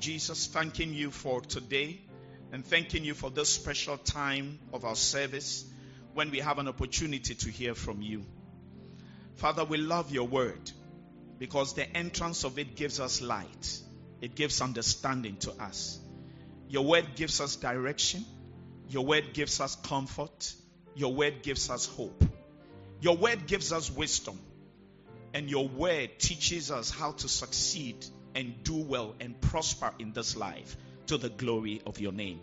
Jesus, thanking you for today and thanking you for this special time of our service when we have an opportunity to hear from you. Father, we love your word because the entrance of it gives us light, it gives understanding to us. Your word gives us direction, your word gives us comfort, your word gives us hope, your word gives us wisdom, and your word teaches us how to succeed and do well and prosper in this life to the glory of your name.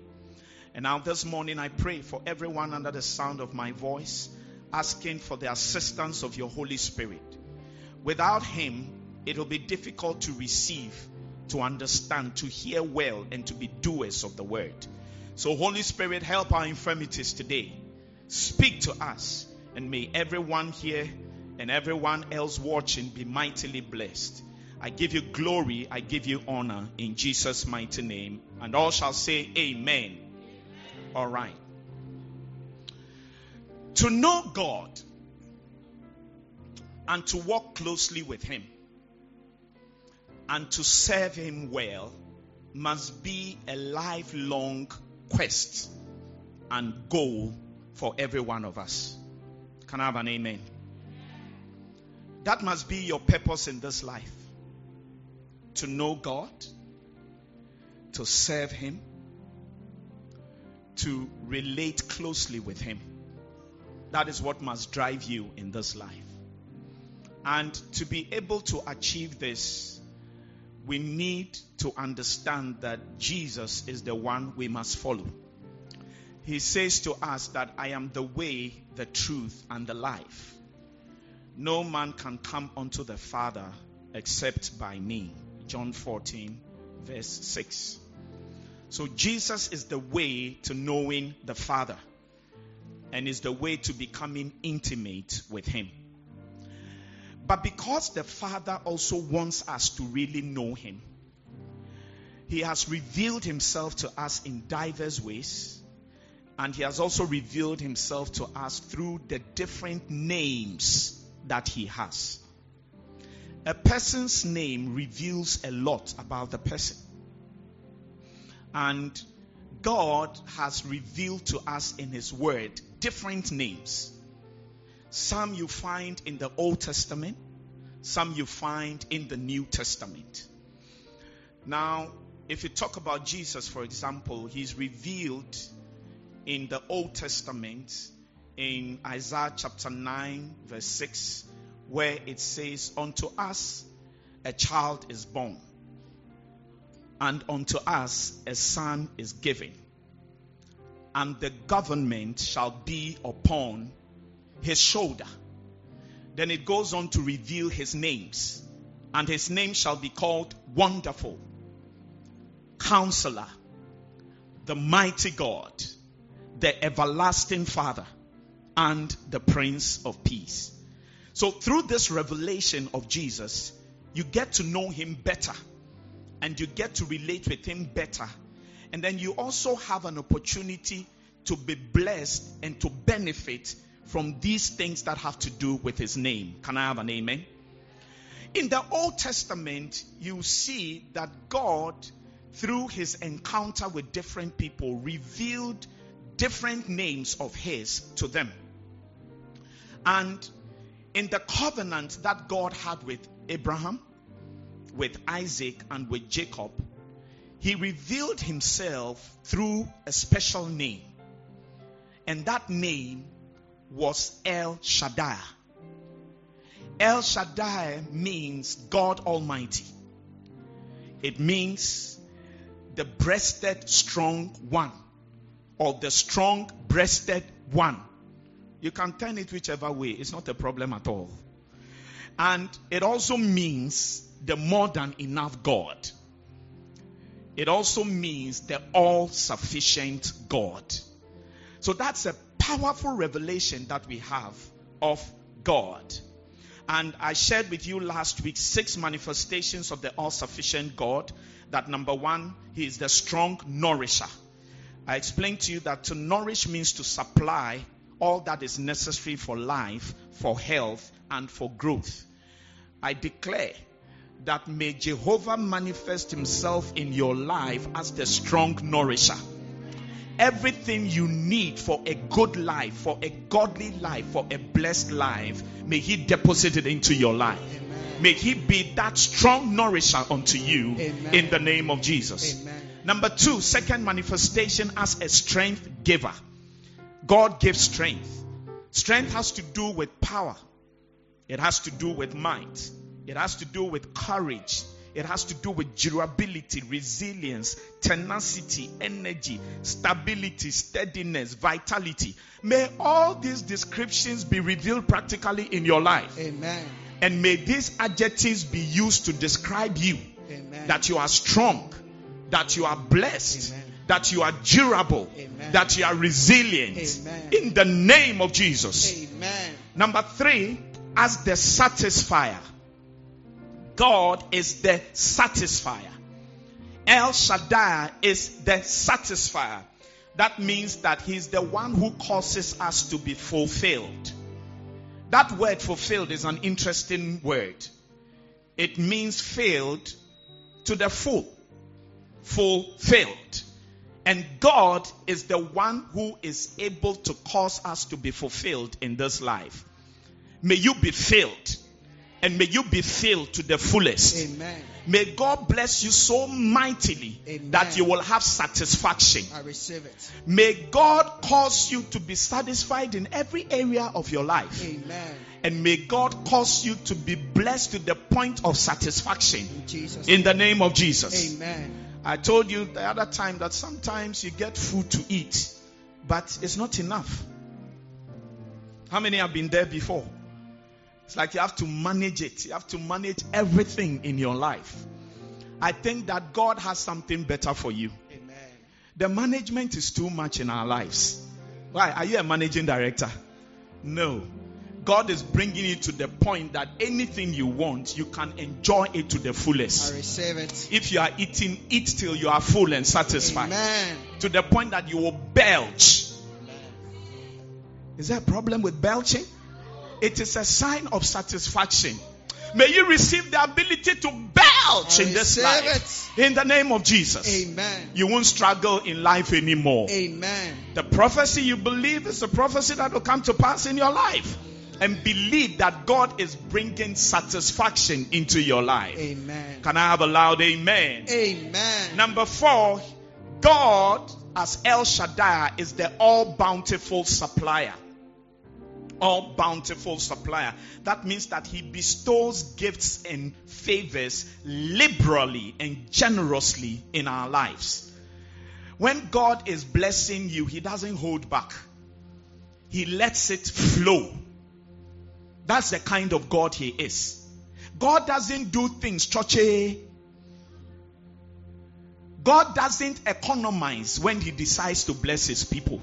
And now, this morning, I pray for everyone under the sound of my voice, asking for the assistance of your Holy Spirit. Without Him, it will be difficult to receive, to understand, to hear well, and to be doers of the word. So, Holy Spirit, help our infirmities today. Speak to us, and may everyone here and everyone else watching be mightily blessed. I give you glory, I give you honor in Jesus' mighty name. And all shall say, Amen. All right. To know God and to walk closely with Him and to serve Him well must be a lifelong quest and goal for every one of us. Can I have an amen? That must be your purpose in this life to know God, to serve Him, to relate closely with Him. That is what must drive you in this life. And to be able to achieve this, we need to understand that Jesus is the one we must follow. He says to us that I am the way, the truth, and the life. No man can come unto the Father except by me. John 14, verse 6. So Jesus is the way to knowing the Father and is the way to becoming intimate with Him. But because the Father also wants us to really know Him, He has revealed Himself to us in diverse ways. And He has also revealed Himself to us through the different names that He has. A person's name reveals a lot about the person. And God has revealed to us in His Word different names. Some you find in the Old Testament, some you find in the New Testament. Now, if you talk about Jesus, for example, He's revealed in the Old Testament in Isaiah chapter 9, verse 6 where it says, Unto us a child is born, and unto us a son is given, and the government shall be upon his shoulder. Then it goes on to reveal his names, and his name shall be called Wonderful, Counselor, the Mighty God, the Everlasting Father, and the Prince of Peace. So, through this revelation of Jesus, you get to know him better and you get to relate with him better. And then you also have an opportunity to be blessed and to benefit from these things that have to do with his name. Can I have an amen? In the Old Testament, you see that God, through his encounter with different people, revealed different names of his to them. And in the covenant that God had with Abraham, with Isaac, and with Jacob, he revealed himself through a special name. And that name was El Shaddai. El Shaddai means God Almighty. It means the breasted strong one or the strong breasted one. You can turn it whichever way, it's not a problem at all. And it also means the more than enough God. It also means the all sufficient God. So that's a powerful revelation that we have of God. And I shared with you last week six manifestations of the all sufficient God. That number one, He is the strong nourisher. I explained to you that to nourish means to supply all that is necessary for life, for health, and for growth. I declare that may Jehovah manifest himself in your life as the strong nourisher. Everything you need for a good life, for a godly life, for a blessed life, may he deposit it into your life. Amen. May he be that strong nourisher unto you Amen. in the name of Jesus. Amen. Number two, second manifestation as a strength giver. God gives strength. Strength has to do with power, it has to do with might, it has to do with courage, it has to do with durability, resilience, tenacity, energy, stability, steadiness, vitality. May all these descriptions be revealed practically in your life. Amen. And may these adjectives be used to describe you Amen. that you are strong, that you are blessed, Amen. That you are durable, Amen. that you are resilient. Amen. In the name of Jesus. Amen. Number three, as the satisfier. God is the satisfier. El Shaddai is the satisfier. That means that He's the one who causes us to be fulfilled. That word fulfilled is an interesting word. It means filled to the full. Fulfilled. And God is the one who is able to cause us to be fulfilled in this life. May you be filled. And may you be filled to the fullest. Amen. May God bless you so mightily Amen. that you will have satisfaction. I receive it. May God cause you to be satisfied in every area of your life. Amen. And may God cause you to be blessed to the point of satisfaction. In. In the name of Jesus. Amen. I told you the other time that sometimes you get food to eat, but it's not enough. How many have been there before? It's like you have to manage it. You have to manage everything in your life. I think that God has something better for you. Amen. The management is too much in our lives. Why? Are you a managing director? No. God is bringing you to the point that anything you want, you can enjoy it to the fullest. I receive it. If you are eating, eat till you are full and satisfied. Amen. To the point that you will belch. Is there a problem with belching? It is a sign of satisfaction. May you receive the ability to belch I in this life. In the name of Jesus. Amen. You won't struggle in life anymore. Amen. The prophecy you believe is a prophecy that will come to pass in your life. And believe that God is bringing satisfaction into your life. Amen. Can I have a loud amen? Amen. Number four, God as El Shaddai is the all bountiful supplier. All bountiful supplier. That means that he bestows gifts and favors liberally and generously in our lives. When God is blessing you, he doesn't hold back. He lets it flow. That's the kind of God he is. God doesn't do things choche. Eh? God doesn't economize when he decides to bless his people.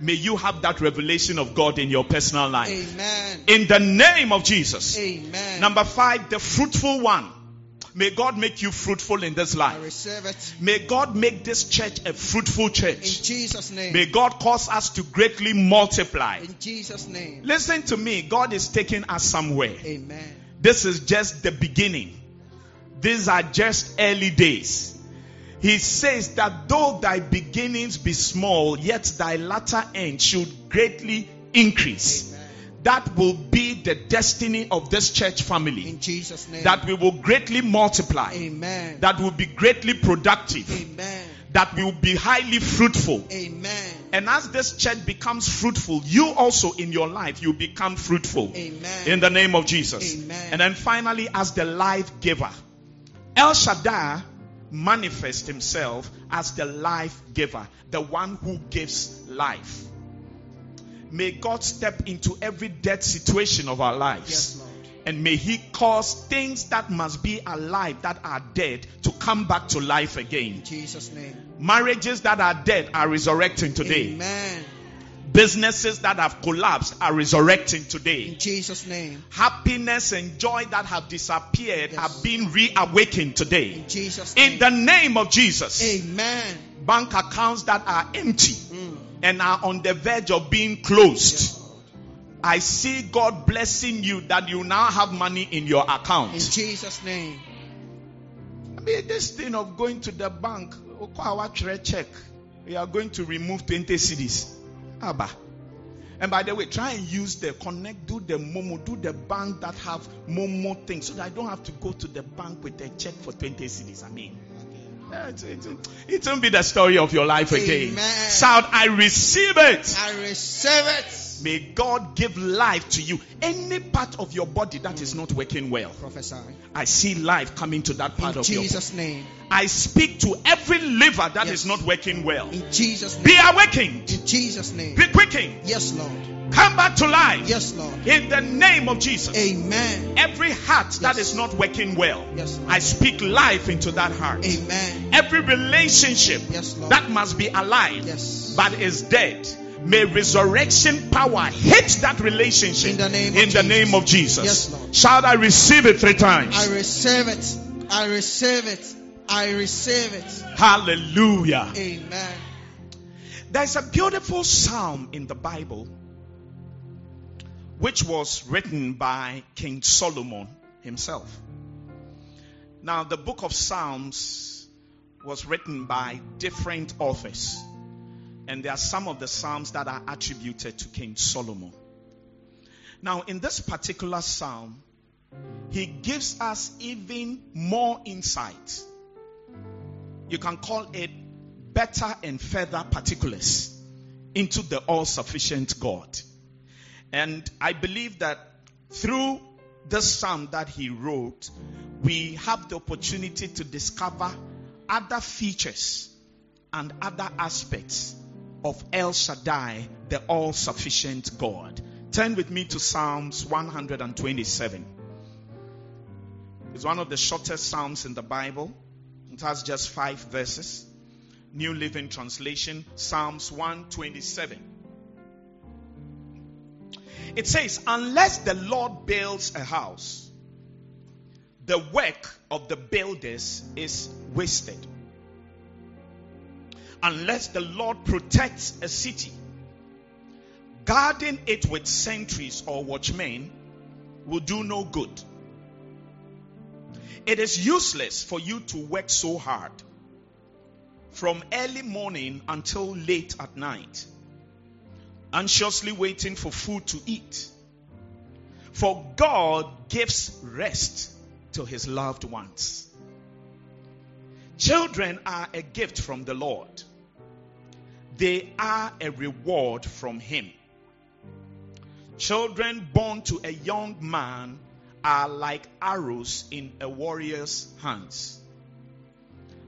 May you have that revelation of God in your personal life. Amen. In the name of Jesus. Amen. Number five, the fruitful one. May God make you fruitful in this life. I receive it. May God make this church a fruitful church. In. Jesus' name. May God cause us to greatly multiply. In Jesus' name. Listen to me. God is taking us somewhere. Amen. This is just the beginning. These are just early days. He says that though thy beginnings be small, yet thy latter end should greatly increase. Amen. That will be the destiny of this church family. In Jesus' name. That we will greatly multiply. Amen. That will be greatly productive. Amen. That will be highly fruitful. Amen. And as this church becomes fruitful, you also in your life, you become fruitful. Amen. In the name of Jesus. Amen. And then finally, as the life giver, El Shaddai manifests himself as the life giver, the one who gives life. May God step into every dead situation of our lives. Yes, Lord. And may He cause things that must be alive, that are dead, to come back to life again. In Jesus' name. Marriages that are dead are resurrecting today. Amen. Businesses that have collapsed are resurrecting today. In Jesus' name. Happiness and joy that have disappeared Yes. are being reawakened today. In Jesus' name. In the name of Jesus. Amen. Bank accounts that are empty Mm. And are on the verge of being closed I see God blessing you that you now have money in your account. In. Jesus' name. I mean, this thing of going to the bank, check, we are going to remove 20 cedis. Abba. And by the way, try and use the connect, do the Momo, do the bank that have Momo things so that I don't have to go to the bank with a check for 20 cedis. I mean, Eh, it, it, won't be the story of your life again. Amen. Shout, I receive it. I receive it. May God give life to you. Any part of your body that is not working well, Prophesy. I see life coming to that part In of your body. Jesus' name. I speak to every liver that is Yes. not working well. In Jesus' name. Be awakened. In Jesus' name. Be quickened. Yes, Lord. Come back to life. Yes, Lord. In the name of Jesus. Amen. Every heart that Yes. is not working well, Yes, Lord. I speak life into that heart. Amen. Every relationship Yes, Lord. that must be alive Yes. but is dead. May resurrection power hit that relationship In the name of the Jesus. name of Jesus. Yes, Lord. Shout, I receive it three times. I receive it. I receive it. I receive it. Hallelujah. Amen. There's a beautiful psalm in the Bible which was written by King Solomon himself. Now, the book of Psalms was written by different authors, and there are some of the Psalms that are attributed to King Solomon. Now, in this particular psalm, he gives us even more insight. You can call it better and further particulars into the all sufficient God. And I believe that through this psalm that he wrote, we have the opportunity to discover other features and other aspects of El Shaddai, the all sufficient God. Turn with me to Psalms 127. It's one of the shortest psalms in the Bible. It has just five verses. New Living Translation, Psalms 127. It says, Unless the Lord builds a house, the work of the builders is wasted. Unless the Lord protects a city, guarding it with sentries or watchmen will do no good. It is useless for you to work so hard from early morning until late at night, anxiously waiting for food to eat. For God gives rest to his loved ones. Children are a gift from the Lord, they are a reward from him. Children born to a young man are like arrows in a warrior's hands.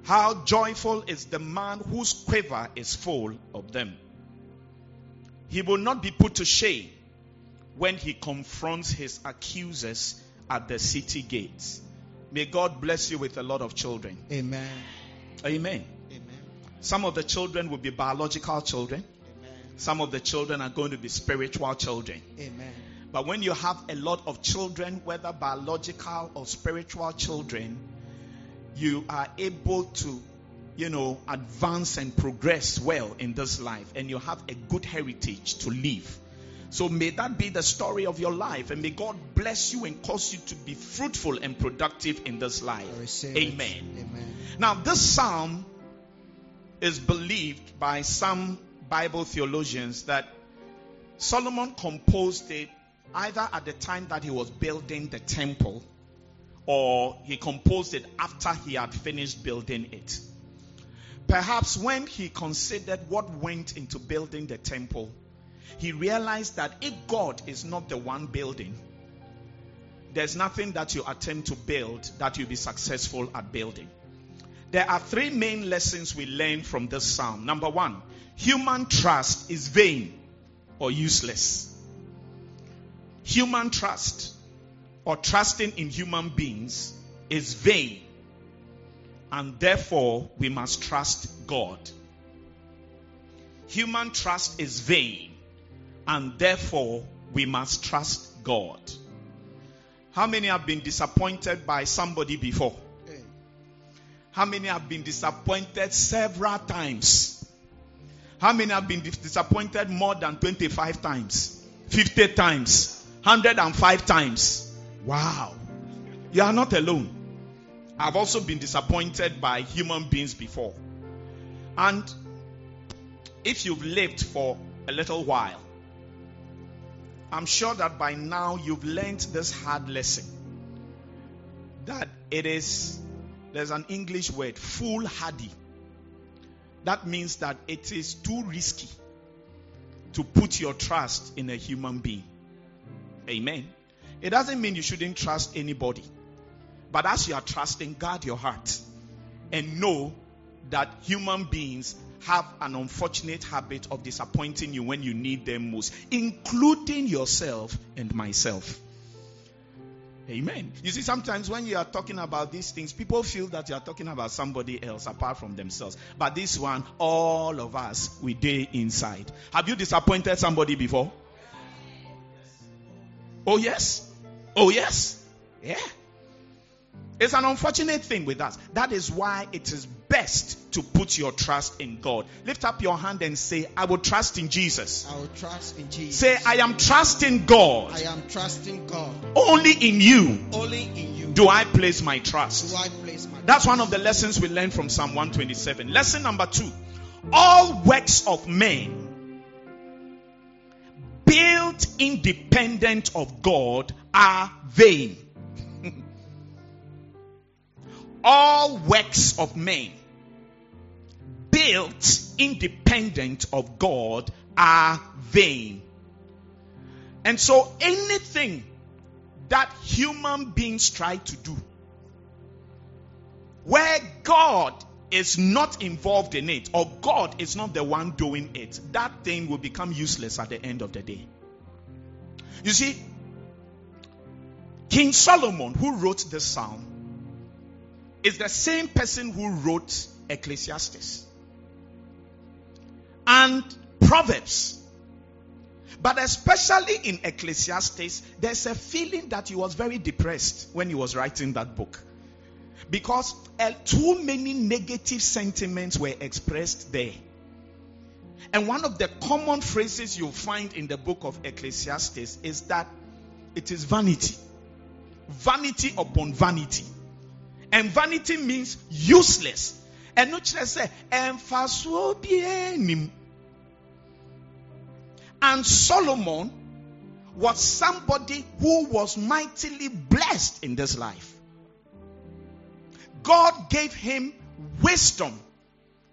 How joyful is the man whose quiver is full of them. He will not be put to shame when he confronts his accusers at the city gates. May God bless you with a lot of children. Amen. Amen. Amen. Some of the children will be biological children. Amen. Some of the children are going to be spiritual children. Amen. But when you have a lot of children, whether biological or spiritual children, you are able to, you know, advance and progress well in this life and you have a good heritage to leave. So may that be the story of your life and may God bless you and cause you to be fruitful and productive in this life. Amen. Amen. Now, this psalm is believed by some Bible theologians that Solomon composed it either at the time that he was building the temple or he composed it after he had finished building it. Perhaps when he considered what went into building the temple, he realized that if God is not the one building, there's nothing that you attempt to build that you'll be successful at building. There are three main lessons we learn from this psalm. Number one, human trust is vain or useless. Human trust or trusting in human beings is vain. And therefore, we must trust God. Human trust is vain. And therefore, we must trust God. How many have been disappointed by somebody before? How many have been disappointed several times? How many have been disappointed more than 25 times? 50 times, 105 times. Wow. You are not alone. I've also been disappointed by human beings before. And if you've lived for a little while, I'm sure that by now you've learned this hard lesson that it is, there's an English word, foolhardy. That means that it is too risky to put your trust in a human being. Amen. It doesn't mean you shouldn't trust anybody. But as you are trusting, guard your heart and know that human beings have an unfortunate habit of disappointing you when you need them most, including yourself and myself. Amen. You see, sometimes when you are talking about these things, people feel that you are talking about somebody else apart from themselves. But this one, all of us, we day inside. Have you disappointed somebody before? Oh, yes. Oh, yes. Yeah. It's an unfortunate thing with us. That is why it is best to put your trust in God. Lift up your hand and say, I will trust in Jesus. I will trust in Jesus. Say, I am trusting God. I am trusting God. Only in you Only in you do I place my trust. do I place my That's one of the lessons we learned from Psalm 127. Lesson number two all works of men built independent of God are vain. All works of men built independent of God are vain. And so anything that human beings try to do where God is not involved in it or God is not the one doing it, that thing will become useless at the end of the day. You see, King Solomon, who wrote this psalm, is the same person who wrote Ecclesiastes and Proverbs. But especially in Ecclesiastes, there's a feeling that he was very depressed when he was writing that book. Because uh, too many negative sentiments were expressed there. And one of the common phrases you'll find in the book of Ecclesiastes is that it is vanity. Vanity upon vanity. And vanity means useless. And not just say, "Emphasuo bienim." And Solomon was somebody who was mightily blessed in this life. God gave him wisdom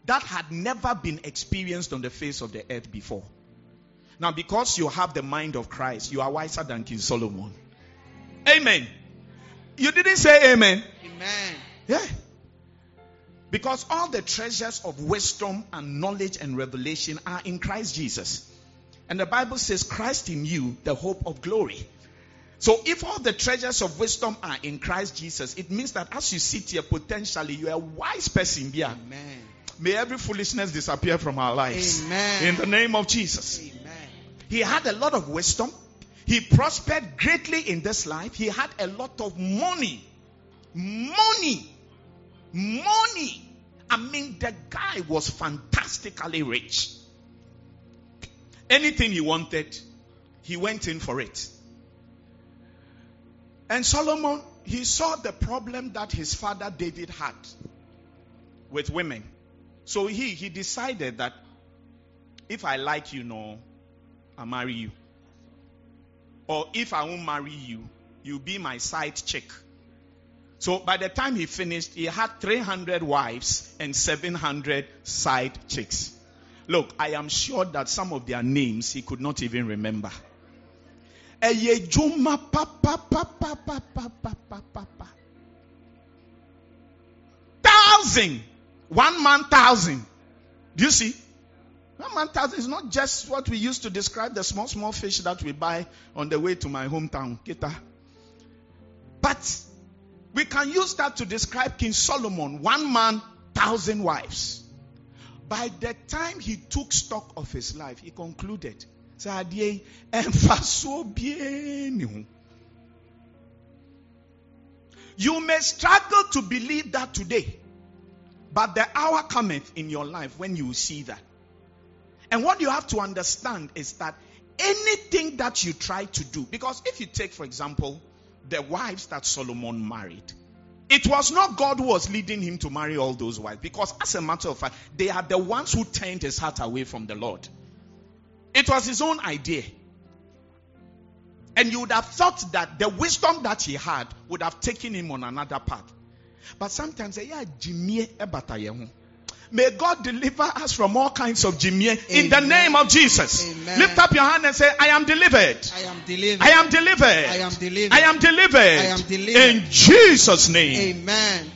that had never been experienced on the face of the earth before. Now, because you have the mind of Christ, you are wiser than King Solomon. Amen. You didn't say amen. Amen. Yeah. Because all the treasures of wisdom and knowledge and revelation are in Christ Jesus. And the Bible says, Christ in you, the hope of glory. So if all the treasures of wisdom are in Christ Jesus, it means that as you sit here, potentially you are a wise person. Yeah. Amen. May every foolishness disappear from our lives. Amen. In the name of Jesus. Amen. He had a lot of wisdom. He prospered greatly in this life. He had a lot of money. Money. Money. I mean, the guy was fantastically rich. Anything he wanted, he went in for it. And Solomon, he saw the problem that his father David had with women. So he, he decided that if I like you, no, I'll marry you or if I won't marry you, you'll be my side chick. So by the time he finished, he had 300 wives and 700 side chicks. Look, I am sure that some of their names he could not even remember. Thousand. One man thousand. Do you see? One man thousand is not just what we used to describe the small, small fish that we buy on the way to my hometown, Keta. But we can use that to describe King Solomon, one man, thousand wives. By the time he took stock of his life, he concluded. You may struggle to believe that today, but the hour cometh in your life when you will see that. And what you have to understand is that anything that you try to do, because if you take, for example, the wives that Solomon married, it was not God who was leading him to marry all those wives, because as a matter of fact, they are the ones who turned his heart away from the Lord. It was his own idea. And you would have thought that the wisdom that he had would have taken him on another path. But sometimes, yeah, Jimmy eh, May God deliver us from all kinds of jimmy in the name of Jesus. Amen. Lift up your hand and say, I am delivered. I am delivered. I am delivered. I am delivered. I am delivered. I am delivered. In Jesus' name. Amen.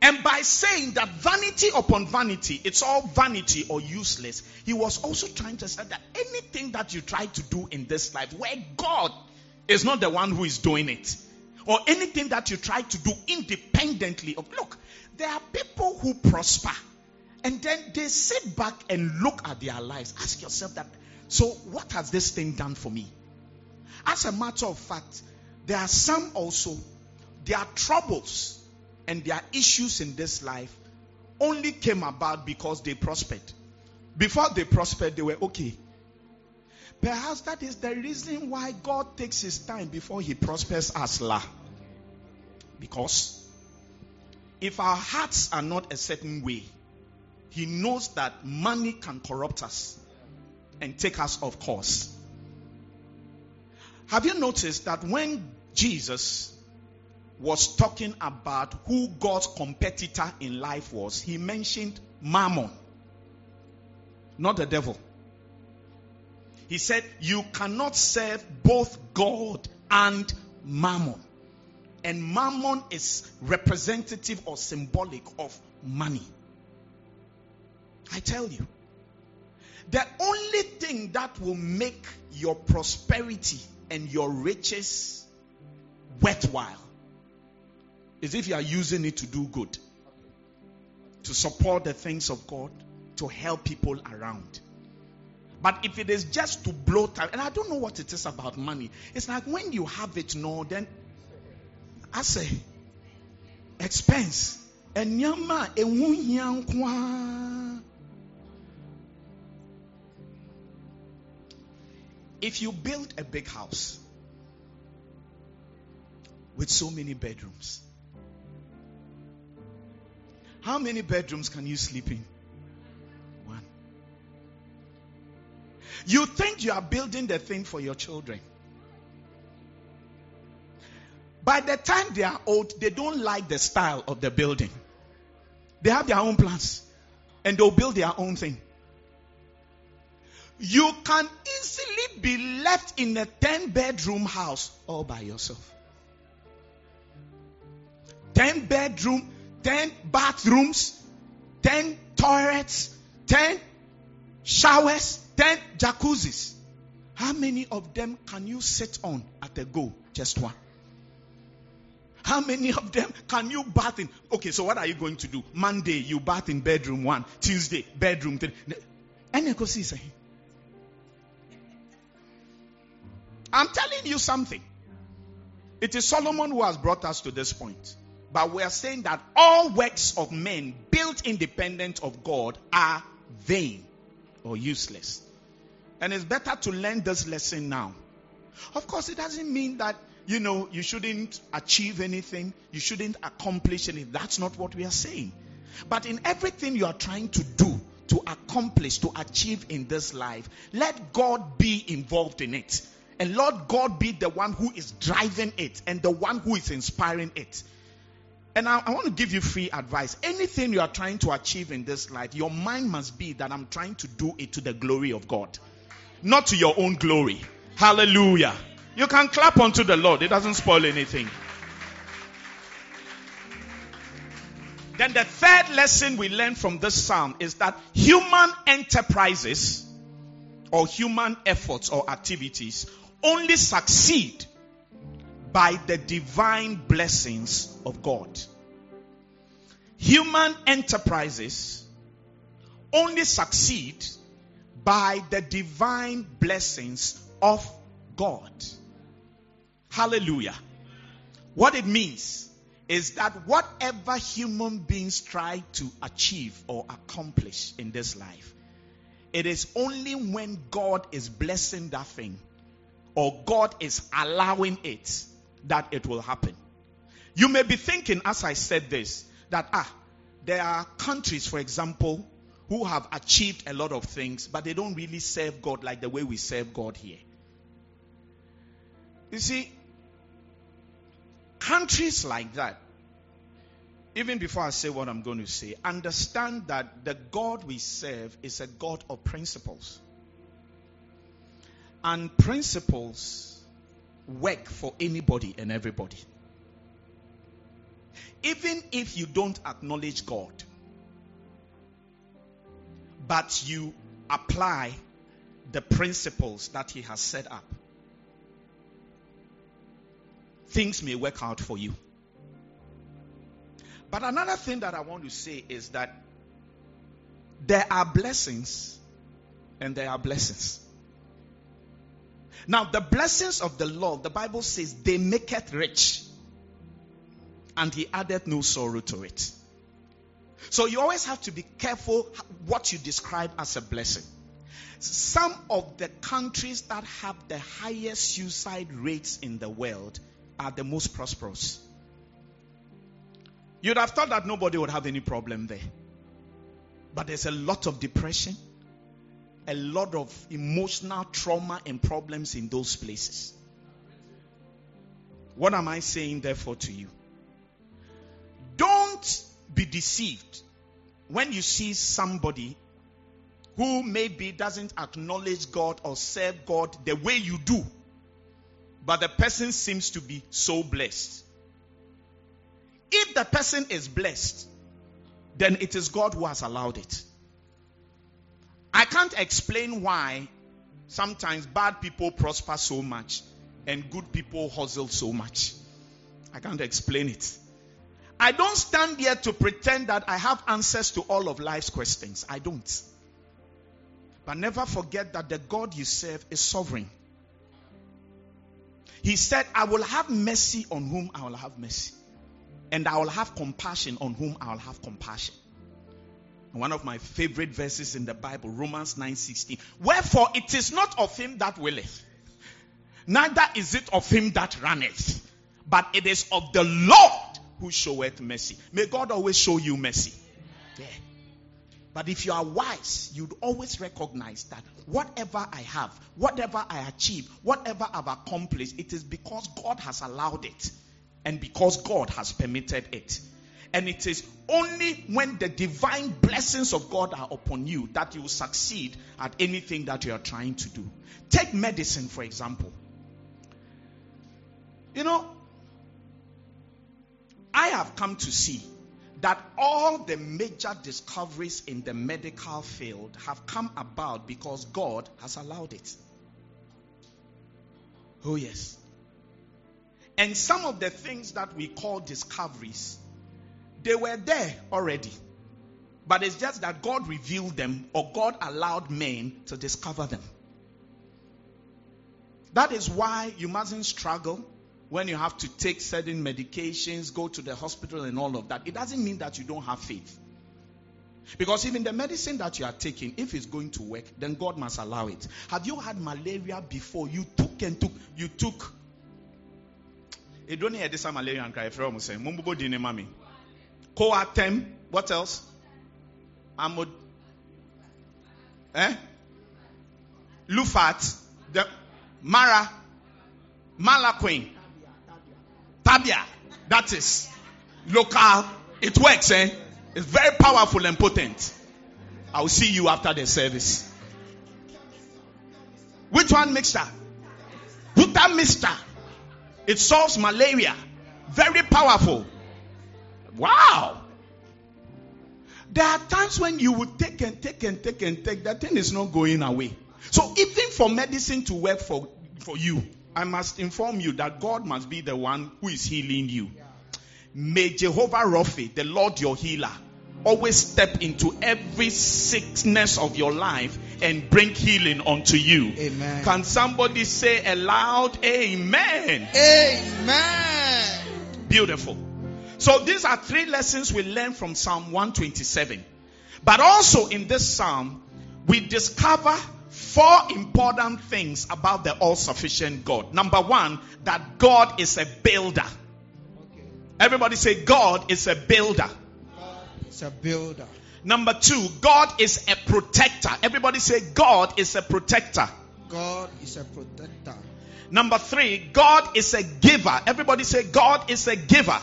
And by saying that vanity upon vanity, it's all vanity or useless, he was also trying to say that anything that you try to do in this life, where God is not the one who is doing it, or anything that you try to do independently of, look, there are people who prosper and then they sit back and look at their lives. Ask yourself that. So, what has this thing done for me? As a matter of fact, there are some also, their troubles and their issues in this life only came about because they prospered. Before they prospered, they were okay. Perhaps that is the reason why God takes his time before he prospers us. Because if our hearts are not a certain way, He knows that money can corrupt us and take us off course. Have you noticed that when Jesus was talking about who God's competitor in life was, he mentioned mammon, not the devil. He said, You cannot serve both God and mammon. And mammon is representative or symbolic of money. I tell you, the only thing that will make your prosperity and your riches worthwhile is if you are using it to do good, to support the things of God, to help people around. But if it is just to blow time, and I don't know what it is about money, it's like when you have it, no, then asɛ expense nneɛma a ɛho hia nko If you build a big house with so many bedrooms, how many bedrooms can you sleep in? One. You think you are building the thing for your children. By the time they are old, they don't like the style of the building. They have their own plans and they'll build their own thing. You can easily be left in a 10 bedroom house all by yourself. 10 bedroom, 10 bathrooms, 10 toilets, 10 showers, 10 jacuzzis. How many of them can you sit on at a go? Just one. How many of them can you bath in? Okay, so what are you going to do? Monday, you bath in bedroom one. Tuesday, bedroom three. Eh? I'm telling you something. It is Solomon who has brought us to this point. But we are saying that all works of men built independent of God are vain or useless. And it's better to learn this lesson now. Of course, it doesn't mean that you know, you shouldn't achieve anything, you shouldn't accomplish anything. That's not what we are saying. But in everything you are trying to do, to accomplish, to achieve in this life, let God be involved in it. And Lord God be the one who is driving it and the one who is inspiring it. And I, I, want to give you free advice. Anything you are trying to achieve in this life, your mind must be that I'm trying to do it to the glory of God, not to your own glory. Hallelujah. You can clap unto the Lord, it doesn't spoil anything. Then the third lesson we learn from this psalm is that human enterprises or human efforts or activities only succeed by the divine blessings of God. Human enterprises only succeed by the divine blessings of God. Hallelujah. What it means is that whatever human beings try to achieve or accomplish in this life, It is only when God is blessing that thing or God is allowing it that it will happen. You may be thinking, as I said this, that ah, there are countries, for example, who have achieved a lot of things, but they don't really serve God like the way we serve God here. You see, countries like that, even before I say what I'm going to say, understand that the God we serve is a God of principles. And principles work for anybody and everybody. Even if you don't acknowledge God, but you apply the principles that He has set up, things may work out for you. But another thing that I want to say is that there are blessings and there are blessings. Now, the blessings of the Lord, the Bible says, they make it rich, and He added no sorrow to it. So you always have to be careful what you describe as a blessing. Some of the countries that have the highest suicide rates in the world are the most prosperous. You'd have thought that nobody would have any problem there. But there's a lot of depression, a lot of emotional trauma and problems in those places. What am I saying, therefore, to you? Don't be deceived when you see somebody who maybe doesn't acknowledge God or serve God the way you do, but the person seems to be so blessed. If the person is blessed, then it is God who has allowed it. I can't explain why sometimes bad people prosper so much and good people hustle so much. I can't explain it. I don't stand here to pretend that I have answers to all of life's questions. I don't. But never forget that the God you serve is sovereign. He said, I will have mercy on whom I will have mercy and I will have compassion on whom I will have compassion. One of my favorite verses in the Bible, Romans 9:16. Wherefore it is not of him that willeth, neither is it of him that runneth, but it is of the Lord who showeth mercy. May God always show you mercy. Yeah. But if you are wise, you'd always recognize that whatever I have, whatever I achieve, whatever I've accomplished, it is because God has allowed it and because God has permitted it. And it is only when the divine blessings of God are upon you that you will succeed at anything that you are trying to do. Take medicine, for example. You know, I have come to see that all the major discoveries in the medical field have come about because God has allowed it. Oh, yes. And some of the things that we call discoveries, they were there already. But it's just that God revealed them or God allowed men to discover them. That is why you mustn't struggle when you have to take certain medications, go to the hospital, and all of that. It doesn't mean that you don't have faith. Because even the medicine that you are taking, if it's going to work, then God must allow it. Have you had malaria before? You took and took, you took Edroni had this malaria and cry from say, Mumbo dine mami. Coartem, what else? Amod. Eh? Lufat, the Mara, Malaquin, Tabia. That is local. It works, eh? It's very powerful and potent. I'll see you after the service. Which one mixture? Put that mixture. It solves malaria. Very powerful. Wow. There are times when you would take and take and take and take, that thing is not going away. So even for medicine to work for, for you, I must inform you that God must be the one who is healing you. May Jehovah Rapha, the Lord your healer, always step into every sickness of your life and bring healing unto you. Amen. Can somebody say aloud, Amen? Amen. Beautiful. So these are three lessons we learn from Psalm 127. But also in this psalm, we discover four important things about the all sufficient God. Number one, that God is a builder. Okay. Everybody say, God is a builder. God is a builder. Number two, God is a protector. Everybody say, God is a protector. God is a protector. Number three, God is a giver. Everybody say, God is a giver.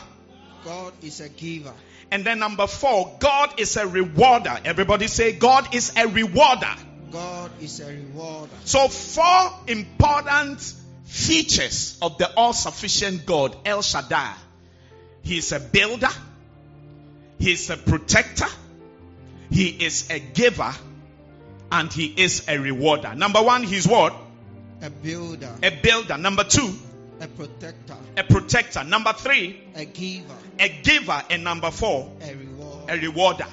God is a giver. And then number four, God is a rewarder. Everybody say, God is a rewarder. God is a rewarder. So, four important features of the all sufficient God, El Shaddai. He is a builder, He is a protector, He is a giver, and He is a rewarder. Number one, He's what? A builder. A builder. Number two, A protector. a protector. Number three, A giver. a giver. And number four, A reward. a rewarder.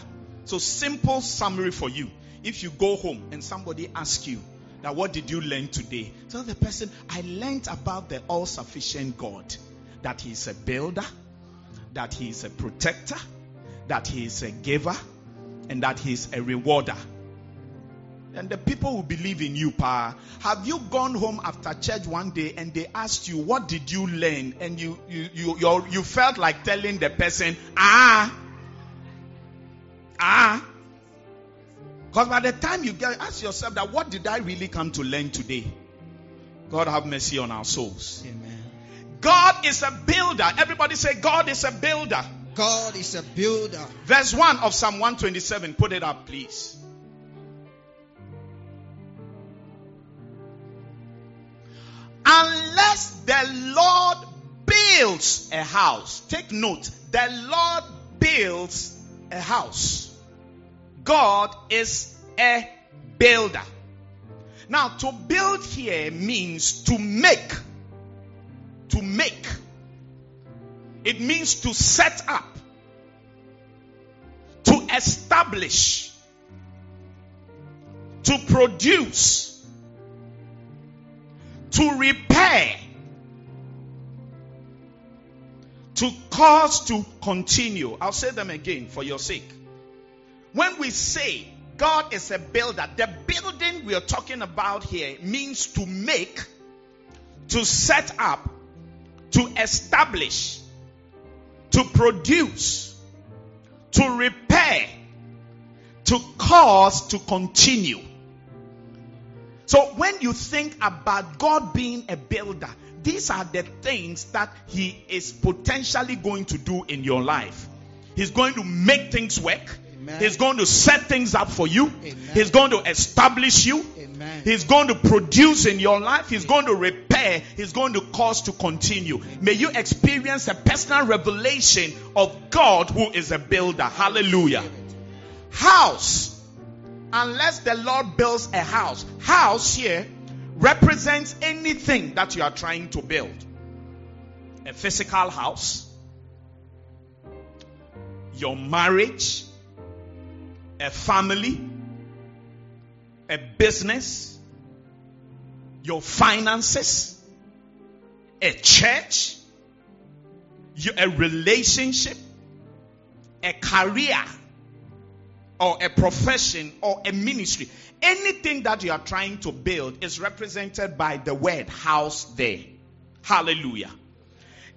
So, simple summary for you. If you go home and somebody asks you, that what did you learn today? Tell the person, I learned about the all sufficient God. That he is a builder, that he is a protector, that he is a giver, and that he is a rewarder. And the people will believe in you, pa. Have you gone home after church one day and they asked you, what did you learn? And you, you, you, you, you felt like telling the person, ah, ah. Because by the time you get, ask yourself that, what did I really come to learn today? God have mercy on our souls. Amen. God is a builder. Everybody say, God is a builder. God is a builder. Verse 1 of Psalm 127. Put it up, please. Unless the Lord builds a house, take note, the Lord builds a house. God is a builder. Now, to build here means to make. To make. It means to set up, to establish, to produce, to repair, to cause to continue. I'll say them again for your sake. When we say God is a builder, the building we are talking about here means to make, to set up, to establish, to produce, to repair, to cause to continue. So when you think about God being a builder, these are the things that He is potentially going to do in your life. He's going to make things work. Amen. He's going to set things up for you. Amen. He's going to establish you. Amen. He's going to produce in your life. He's going to repair. He's going to cause to continue. May you experience a personal revelation of God who is a builder. Hallelujah. House. Unless the Lord builds a house. House here represents anything that you are trying to build. A physical house. Your marriage. A family a business, your finances, a church, a relationship, a career, or a profession, or a ministry. Anything that you are trying to build is represented by the word house there. Hallelujah.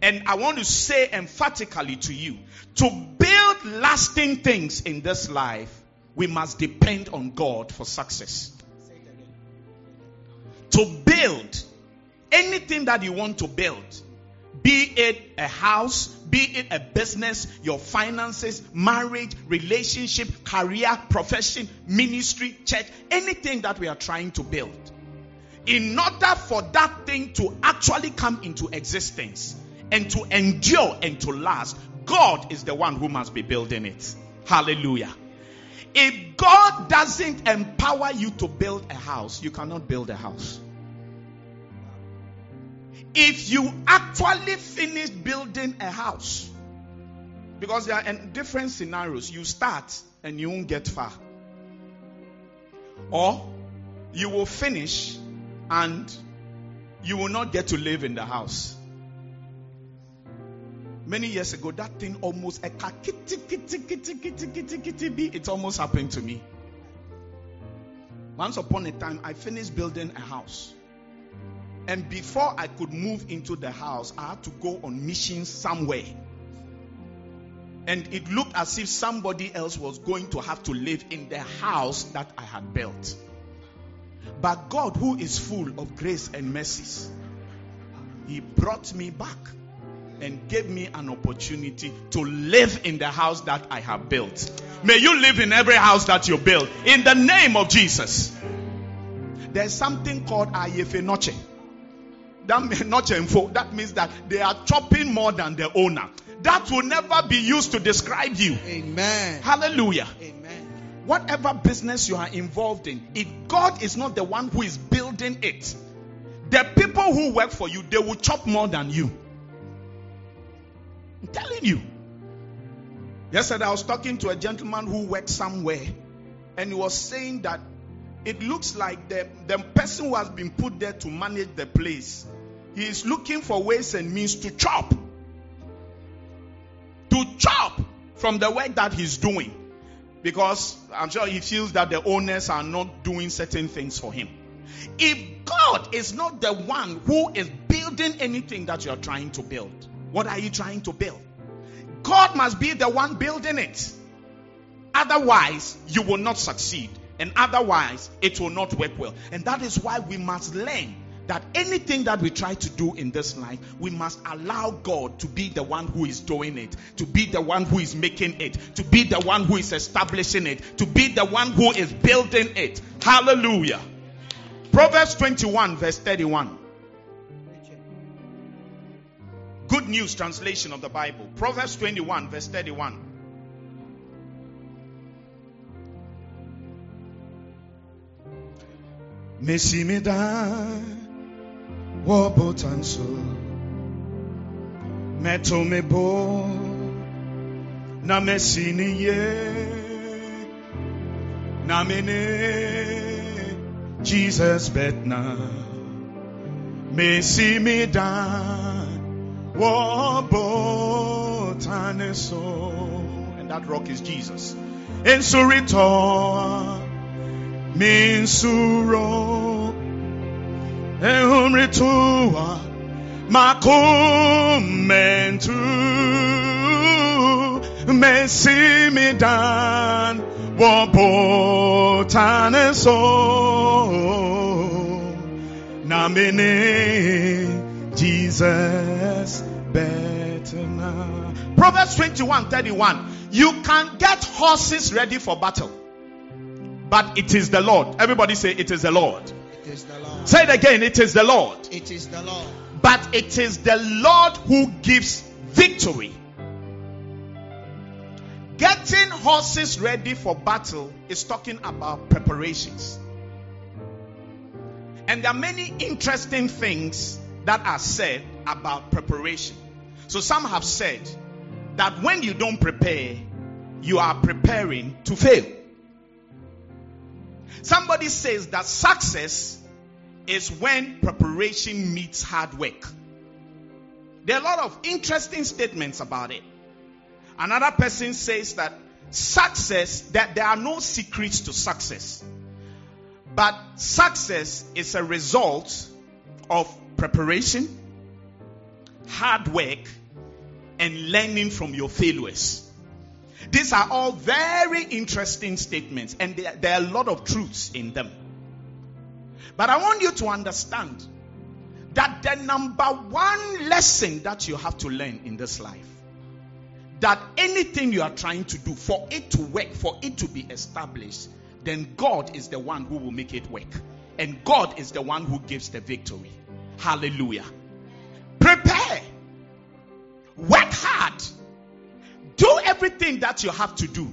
And I want to say emphatically to you to build lasting things in this life, we must depend on God for success. To build anything that you want to build, be it a house, be it a business, your finances, marriage, relationship, career, profession, ministry, church, anything that we are trying to build. In order for that thing to actually come into existence and to endure and to last, God is the one who must be building it. Hallelujah. If God doesn't empower you to build a house, you cannot build a house. If you actually finish building a house, because there are different scenarios, you start and you won't get far, or you will finish and you will not get to live in the house. Many years ago, that thing almost a kitty, kitty, kitty, kitty, kitty, kitty, bee, it almost happened to me. Once upon a time, I finished building a house. And before I could move into the house, I had to go on mission somewhere. And it looked as if somebody else was going to have to live in the house that I had built. But God, who is full of grace and mercies, He brought me back and gave me an opportunity to live in the house that I have built. May you live in every house that you build in the name of Jesus. There's something called ayefe noche. That means That means that they are chopping more than the owner. That will never be used to describe you. Amen. Hallelujah. Amen. Whatever business you are involved in, if God is not the one who is building it, the people who work for you, they will chop more than you. I'm telling you. Yesterday, I was talking to a gentleman who worked somewhere, and he was saying that it looks like the, the person who has been put there to manage the place, he is looking for ways and means to chop. To chop from the work that he's doing. Because I'm sure he feels that the owners are not doing certain things for him. If God is not the one who is building anything that you're trying to build, what are you trying to build? God must be the one building it. Otherwise, you will not succeed. And otherwise, it will not work well. And that is why we must learn that anything that we try to do in this life, we must allow God to be the one who is doing it, to be the one who is making it, to be the one who is establishing it, to be the one who is building it. Hallelujah. Proverbs 21, verse 31. Good News translation of the Bible. Proverbs 21, verse 31. Mesimida wobotanso meto mebo na na mene Jesus betna and that rock is Jesus. In Insurito. Minsuro. Ehumritua. Makumentu. Mesimidan. Wabotaneso Namine Jesus better now. Proverbs 21 31. You can get horses ready for battle, but it is the Lord. Everybody say, It is the Lord. It is the Lord. Say it again, It is the Lord. It is the Lord. But it is the Lord who gives victory. Getting horses ready for battle is talking about preparations. And there are many interesting things that are said about preparation. So some have said that when you don't prepare, you are preparing to fail. Somebody says that success is when preparation meets hard work. There are a lot of interesting statements about it. Another person says that success, that there are no secrets to success. But success is a result of preparation, hard work, and learning from your failures. These are all very interesting statements, and there, are a lot of truths in them. But I want you to understand that the number one lesson that you have to learn in this life that anything you are trying to do for it to work, for it to be established, then God is the one who will make it work. And God is the one who gives the victory. Hallelujah. Prepare. Work hard. Do everything that you have to do.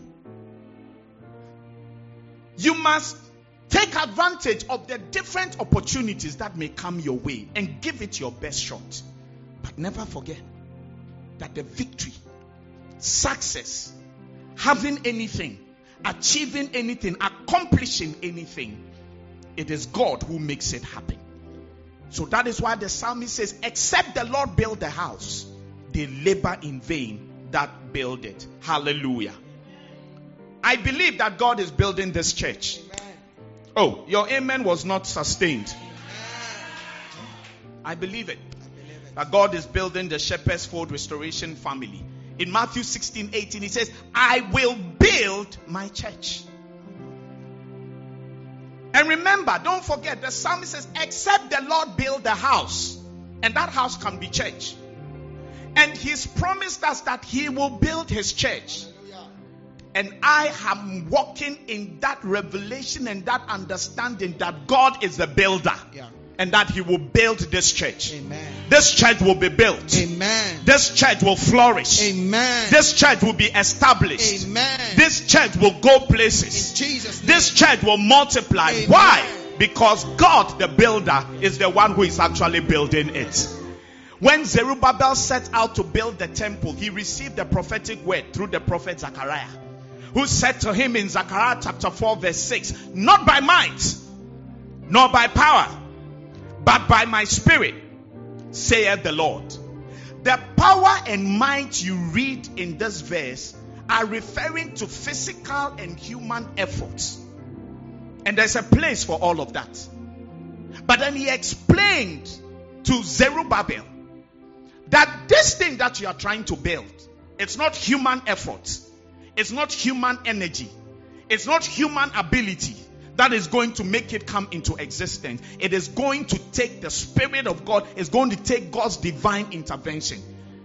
You must take advantage of the different opportunities that may come your way and give it your best shot. But never forget that the victory, success, having anything, achieving anything, accomplishing anything, it is God who makes it happen. So that is why the psalmist says, Except the Lord build the house, they labor in vain that build it. Hallelujah. I believe that God is building this church. Oh, your amen was not sustained. I believe it. That God is building the Shepherd's Fold Restoration family. In Matthew 16 18, he says, I will build my church. And remember, don't forget, the psalmist says, except the Lord build the house, and that house can be church. And he's promised us that he will build his church. And I am walking in that revelation and that understanding that God is the builder. Yeah. And that he will build this church. Amen. This church will be built. Amen. This church will flourish. Amen. This church will be established. Amen. This church will go places. In Jesus' name. This church will multiply. Amen. Why? Because God, the builder, is the one who is actually building it. When Zerubbabel set out to build the temple, he received the prophetic word through the prophet Zechariah, who said to him in Zechariah chapter 4, verse 6, Not by might, nor by power, but by my spirit, saith the Lord. The power and might you read in this verse are referring to physical and human efforts. And there's a place for all of that. But then he explained to Zerubbabel that this thing that you are trying to build, it's not human effort, it's not human energy, it's not human ability that is going to make it come into existence. It is going to take the Spirit of God, it's going to take God's divine intervention.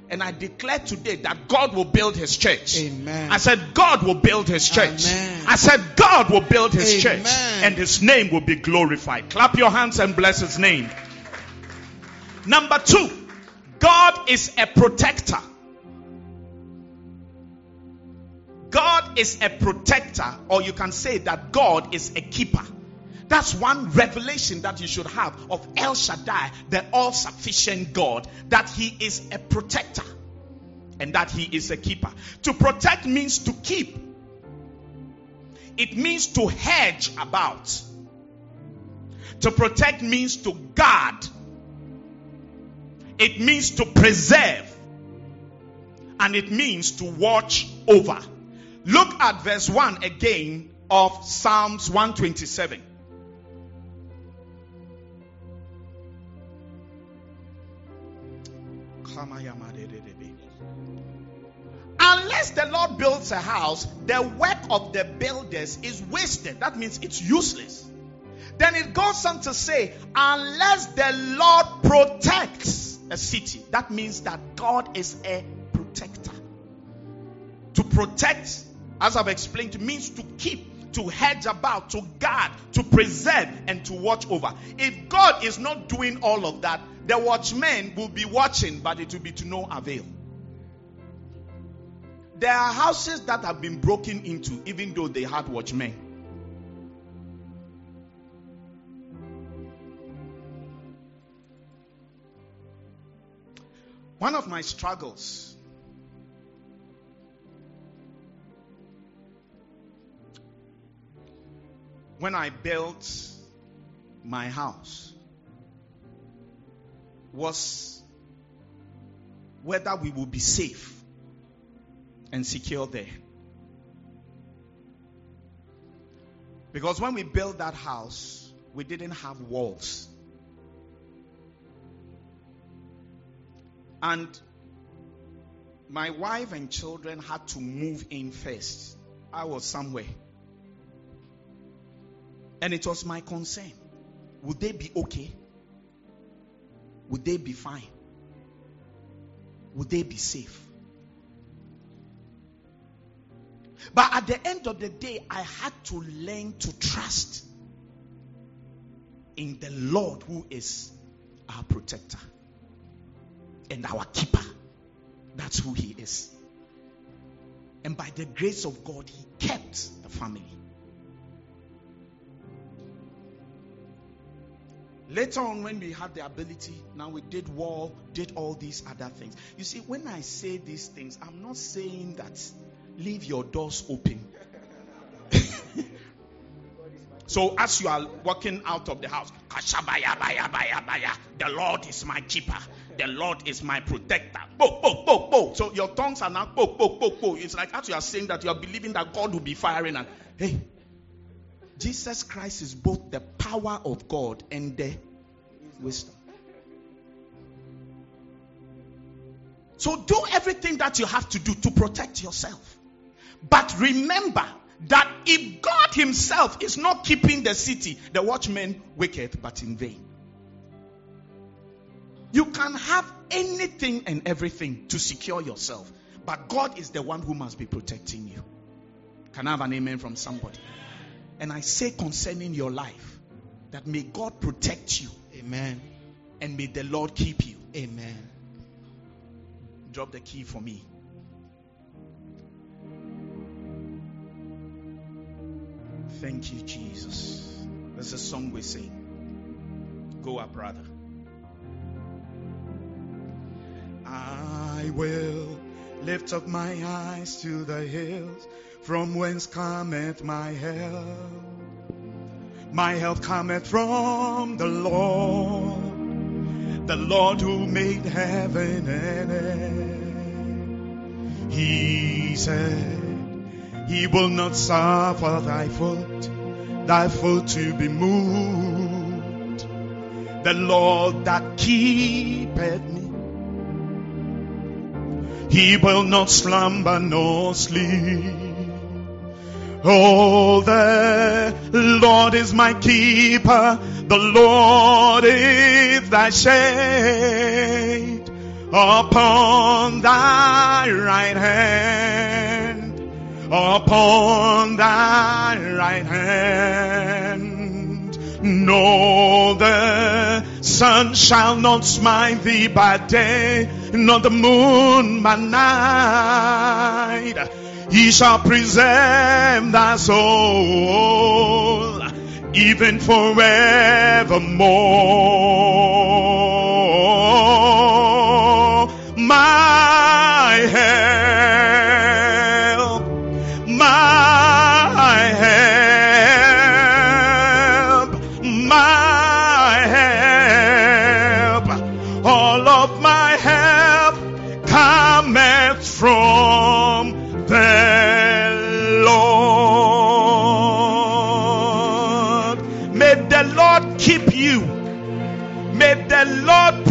And I declare today that God will build his church. Amen. I said, God will build his church. Amen. I said, God will build his church. And his name will be glorified. Clap your hands and bless his name. Number two, God is a protector. Is a protector, or you can say that God is a keeper. That's one revelation that you should have of El Shaddai, the all sufficient God, that He is a protector and that He is a keeper. To protect means to keep, it means to hedge about. To protect means to guard, it means to preserve, and it means to watch over. Look at verse 1 again of Psalms 127. Unless the Lord builds a house, the work of the builders is wasted. That means it's useless. Then it goes on to say, unless the Lord protects a city, that means that God is a protector. To protect, as I've explained, means to keep, to hedge about, to guard, to preserve, and to watch over. If God is not doing all of that, the watchmen will be watching, but it will be to no avail. There are houses that have been broken into, even though they had watchmen. One of my struggles when I built my house was whether we will be safe and secure there. Because when we built that house, we didn't have walls. And my wife and children had to move in first. I was somewhere. And it was my concern. Would they be okay? Would they be fine? Would they be safe? But at the end of the day, I had to learn to trust in the Lord who is our protector and our keeper. That's who He is. And by the grace of God, He kept the family. Later on, when we had the ability, now we did wall, did all these other things. You see, when I say these things, I'm not saying that leave your doors open. so as you are walking out of the house, the Lord is my keeper. The Lord is my protector. Bo, bo, bo, bo. So your tongues are now bo, bo, bo, bo. It's like as you are saying that you are believing that God will be firing and hey, Jesus Christ is both the power of God and the wisdom. So do everything that you have to do to protect yourself. But remember that if God Himself is not keeping the city, the watchman waketh but in vain. You can have anything and everything to secure yourself, but God is the one who must be protecting you. Can I have an amen from somebody? And I say concerning your life that may God protect you. Amen. And may the Lord keep you. Amen. Drop the key for me. Thank you, Jesus. There's a song we sing. Go up, brother. I will lift up my eyes to the hills from whence cometh my help. My help cometh from the Lord, the Lord who made heaven and earth. He said, He will not suffer thy foot, thy foot to be moved. The Lord that keepeth me he will not slumber nor sleep. Oh, the Lord is my keeper. The Lord is thy shade upon thy right hand. Upon thy right hand. No, the sun shall not smite thee by day, nor the moon by night. He shall preserve thy soul, even forevermore. My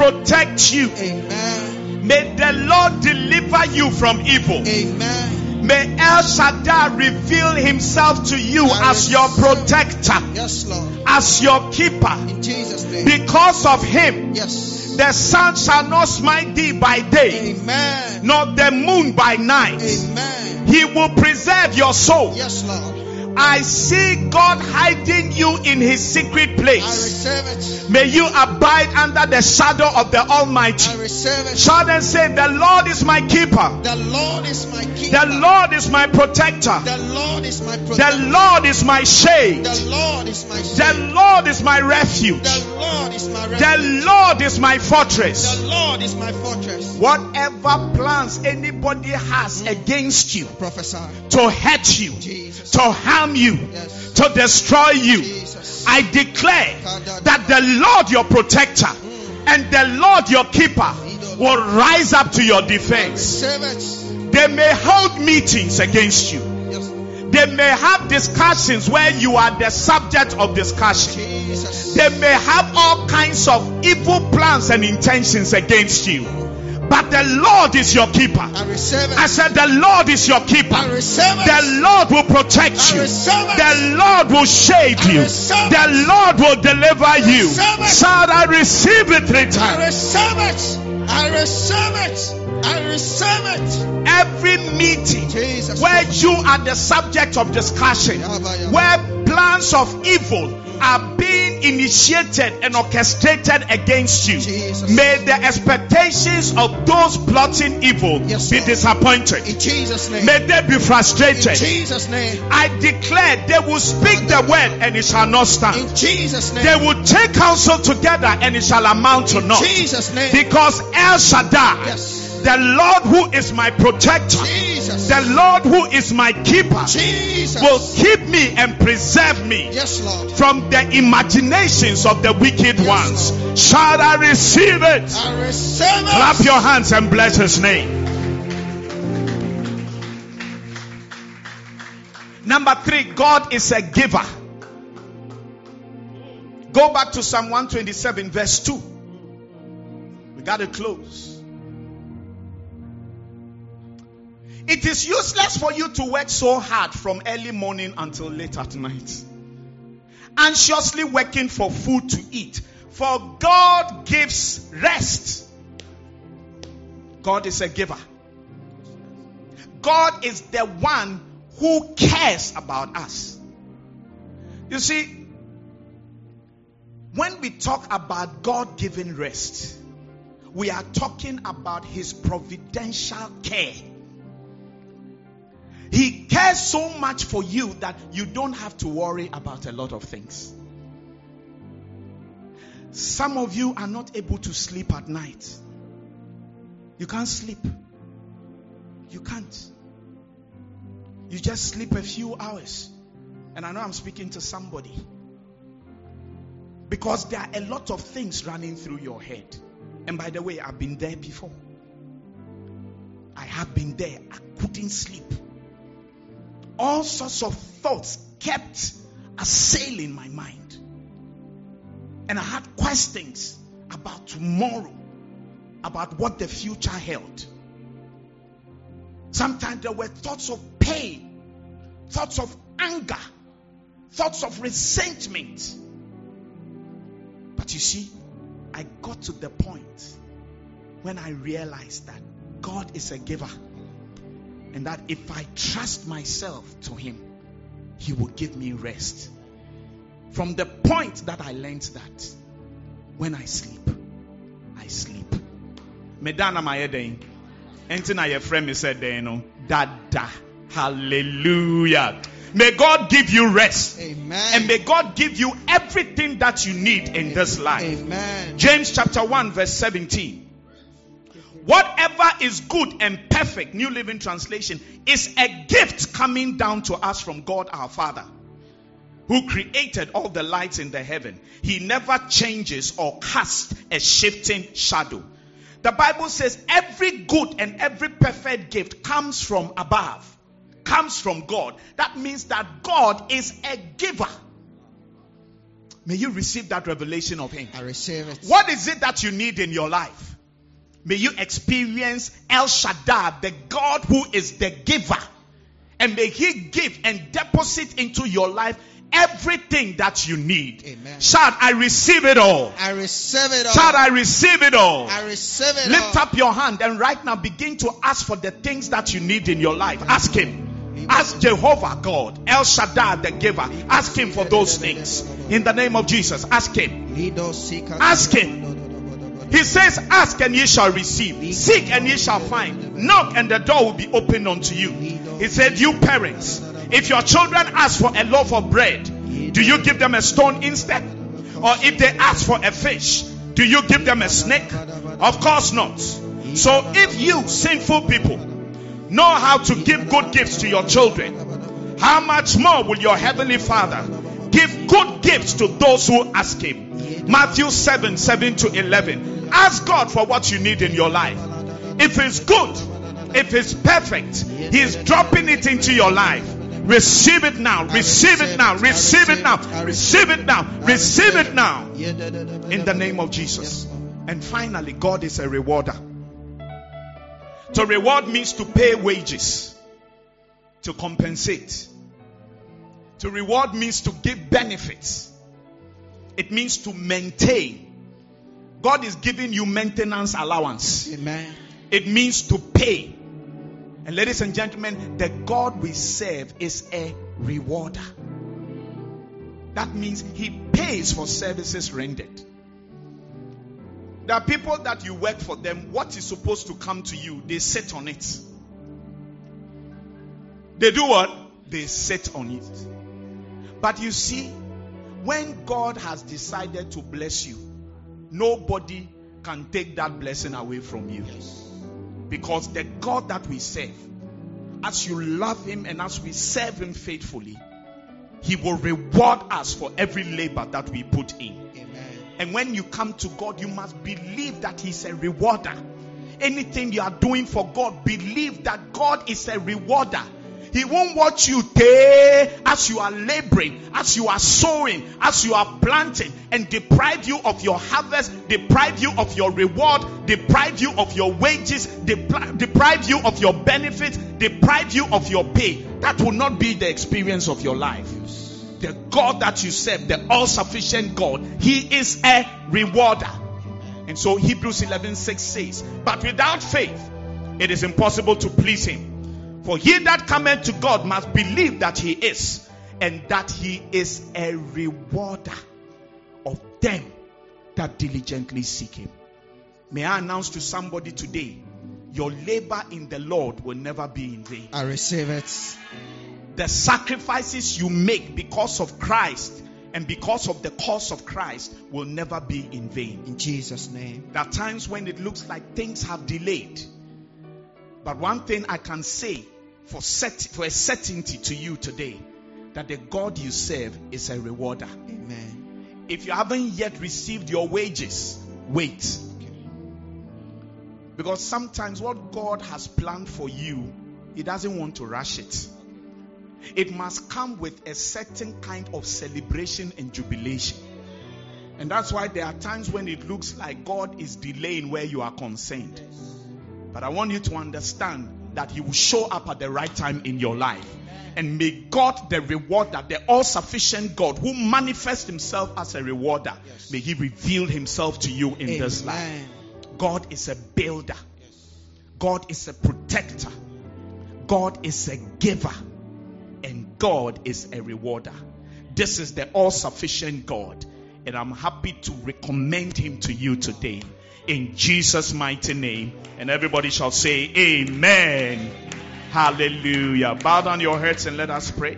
protect you. Amen. May the Lord deliver you from evil. Amen. May El Shaddai reveal himself to you as your protector, Yes, Lord. as your keeper. In Jesus' name. Because of him, Yes. the sun shall not smite thee by day, Amen. nor the moon by night. Amen. He will preserve your soul. Yes, Lord. I see God hiding you in his secret I place. May you abide under the shadow of the I Almighty. receive it. Shout and say, The Lord is my keeper. The Lord is my keeper. The Lord is my protector. The Lord is my protector. The. Lord is my shade. The Lord is my shade. The. Lord is my refuge. The Lord is my refuge. The. Lord is my fortress. The Lord is my fortress. Whatever plans anybody has against you Prophesy. to hurt you, Jesus. to harm you, Yes. to destroy you, Jesus. I declare that the Lord your protector and the Lord your keeper will rise up to your defense. They may hold meetings against you. They may have discussions where you are the subject of discussion. Jesus. They may have all kinds of evil plans and intentions against you. But the Lord is your keeper. I receive it. I said, The Lord is your keeper. The Lord will protect you. The Lord will shade you. The. Lord will deliver you. Shout, I receive it three times? I receive it. I receive it. I receive it. Every meeting Jesus. where you are the subject of discussion, where plans of evil are being initiated and orchestrated against you, Jesus. may the expectations of those plotting evil Yes, be disappointed. In Jesus' name. May they be frustrated. In. Jesus' name. I declare they will speak the word and it shall not stand. In Jesus' name. They will take counsel together and it shall amount to In naught. Jesus' name. Because El Shaddai, Yes. The Lord who is my protector, Jesus. the Lord who is my keeper, Jesus. will keep me and preserve me Yes, Lord. from the imaginations of the wicked Yes, ones. Shall I receive it? I receive it. Clap your hands and bless his name. Number three, God is a giver. Go back to Psalm 127, verse 2. We got to close. It is useless for you to work so hard from early morning until late at night. Anxiously working for food to eat. For God gives rest. God is a giver. God is the one who cares about us. You see, when we talk about God giving rest, we are talking about His providential care. He cares so much for you that you don't have to worry about a lot of things. Some of you are not able to sleep at night. You can't sleep. You can't. You just sleep a few hours. And I know I'm speaking to somebody. Because there are a lot of things running through your head. And by the way, I've been there before. I have been there. I couldn't sleep all sorts of thoughts kept assailing my mind. And I had questions about tomorrow, about what the future held. Sometimes there were thoughts of pain, thoughts of anger, thoughts of resentment. But you see, I got to the point when I realized that God is a giver. And that if I trust myself to Him, He will give me rest. From the point that I learned that, when I sleep, I sleep. Medana mayedeng. Enti na friend me said there, no. Dada. Hallelujah. May God give you rest. Amen. And may God give you everything that you need in this life. Amen. James chapter 1 verse 17. Whatever is good and perfect, New Living Translation, is a gift coming down to us from God our Father, who created all the lights in the heaven. He never changes or casts a shifting shadow. The Bible says every good and every perfect gift comes from above, comes from God. That means that God is a giver. May you receive that revelation of Him. I receive it. What is it that you need in your life? May you experience El Shaddai, the God who is the giver. And may He give and deposit into your life everything that you need. Amen. Shout, I receive it all. I receive it all. Shout, I receive it all. I receive it all. Lift all. up your hand and right now begin to ask for the things that you need in your life. Ask Him. Ask Jehovah God, El Shaddai, the giver. Ask Him for those things. In the name of Jesus, ask Him. Ask Him. He says, Ask and ye shall receive, seek and ye shall find, knock and the door will be opened unto you. He said, You parents, if your children ask for a loaf of bread, do you give them a stone instead? Or if they ask for a fish, do you give them a snake? Of course not. So if you, sinful people, know how to give good gifts to your children, how much more will your heavenly Father give good gifts to those who ask Him? Matthew 7 7 to 11. Ask God for what you need in your life. If it's good, if it's perfect, He is dropping it into your life. Receive it now, receive it now, receive it now, receive it now, receive it now. In the name of Jesus. And finally, God is a rewarder. To reward means to pay wages, to compensate. To reward means to give benefits. It means to maintain. God is giving you maintenance allowance. Amen. It means to pay. And ladies and gentlemen, the God we serve is a rewarder. That means he pays for services rendered. There are people that you work for them, what is supposed to come to you, they sit on it. They do what? They sit on it. But you see, when God has decided to bless you, nobody can take that blessing away from you. Yes. Because the God that we serve, as you love Him and as we serve Him faithfully, He will reward us for every labor that we put in. Amen. And when you come to God, you must believe that He's a rewarder. Anything you are doing for God, believe that God is a rewarder. He won't watch you day as you are laboring, as you are sowing, as you are planting, and deprive you of your harvest, deprive you of your reward, deprive you of your wages, depri- deprive you of your benefits, deprive you of your pay. That will not be the experience of your life. The God that you serve, the all sufficient God, He is a rewarder. And so Hebrews 11 6 says, But without faith, it is impossible to please Him. For he that cometh to God must believe that He is, and that He is a rewarder of them that diligently seek Him. May I announce to somebody today, your labor in the Lord will never be in vain. I receive it. The sacrifices you make because of Christ and because of the cause of Christ will never be in vain. In Jesus' name. There are times when it looks like things have delayed. But one thing I can say for, cert- for a certainty to you today that the God you serve is a rewarder. Amen. If you haven't yet received your wages, wait. Because sometimes what God has planned for you, He doesn't want to rush it. It must come with a certain kind of celebration and jubilation. And that's why there are times when it looks like God is delaying where you are concerned. But I want you to understand that He will show up at the right time in your life. And may God, the rewarder, the all sufficient God who manifests Himself as a rewarder, may He reveal Himself to you in this life. God is a builder, God is a protector, God is a giver, and God is a rewarder. This is the all sufficient God, and I'm happy to recommend Him to you today in Jesus' mighty name. And everybody shall say, Amen. Hallelujah. Bow down your heads and let us pray.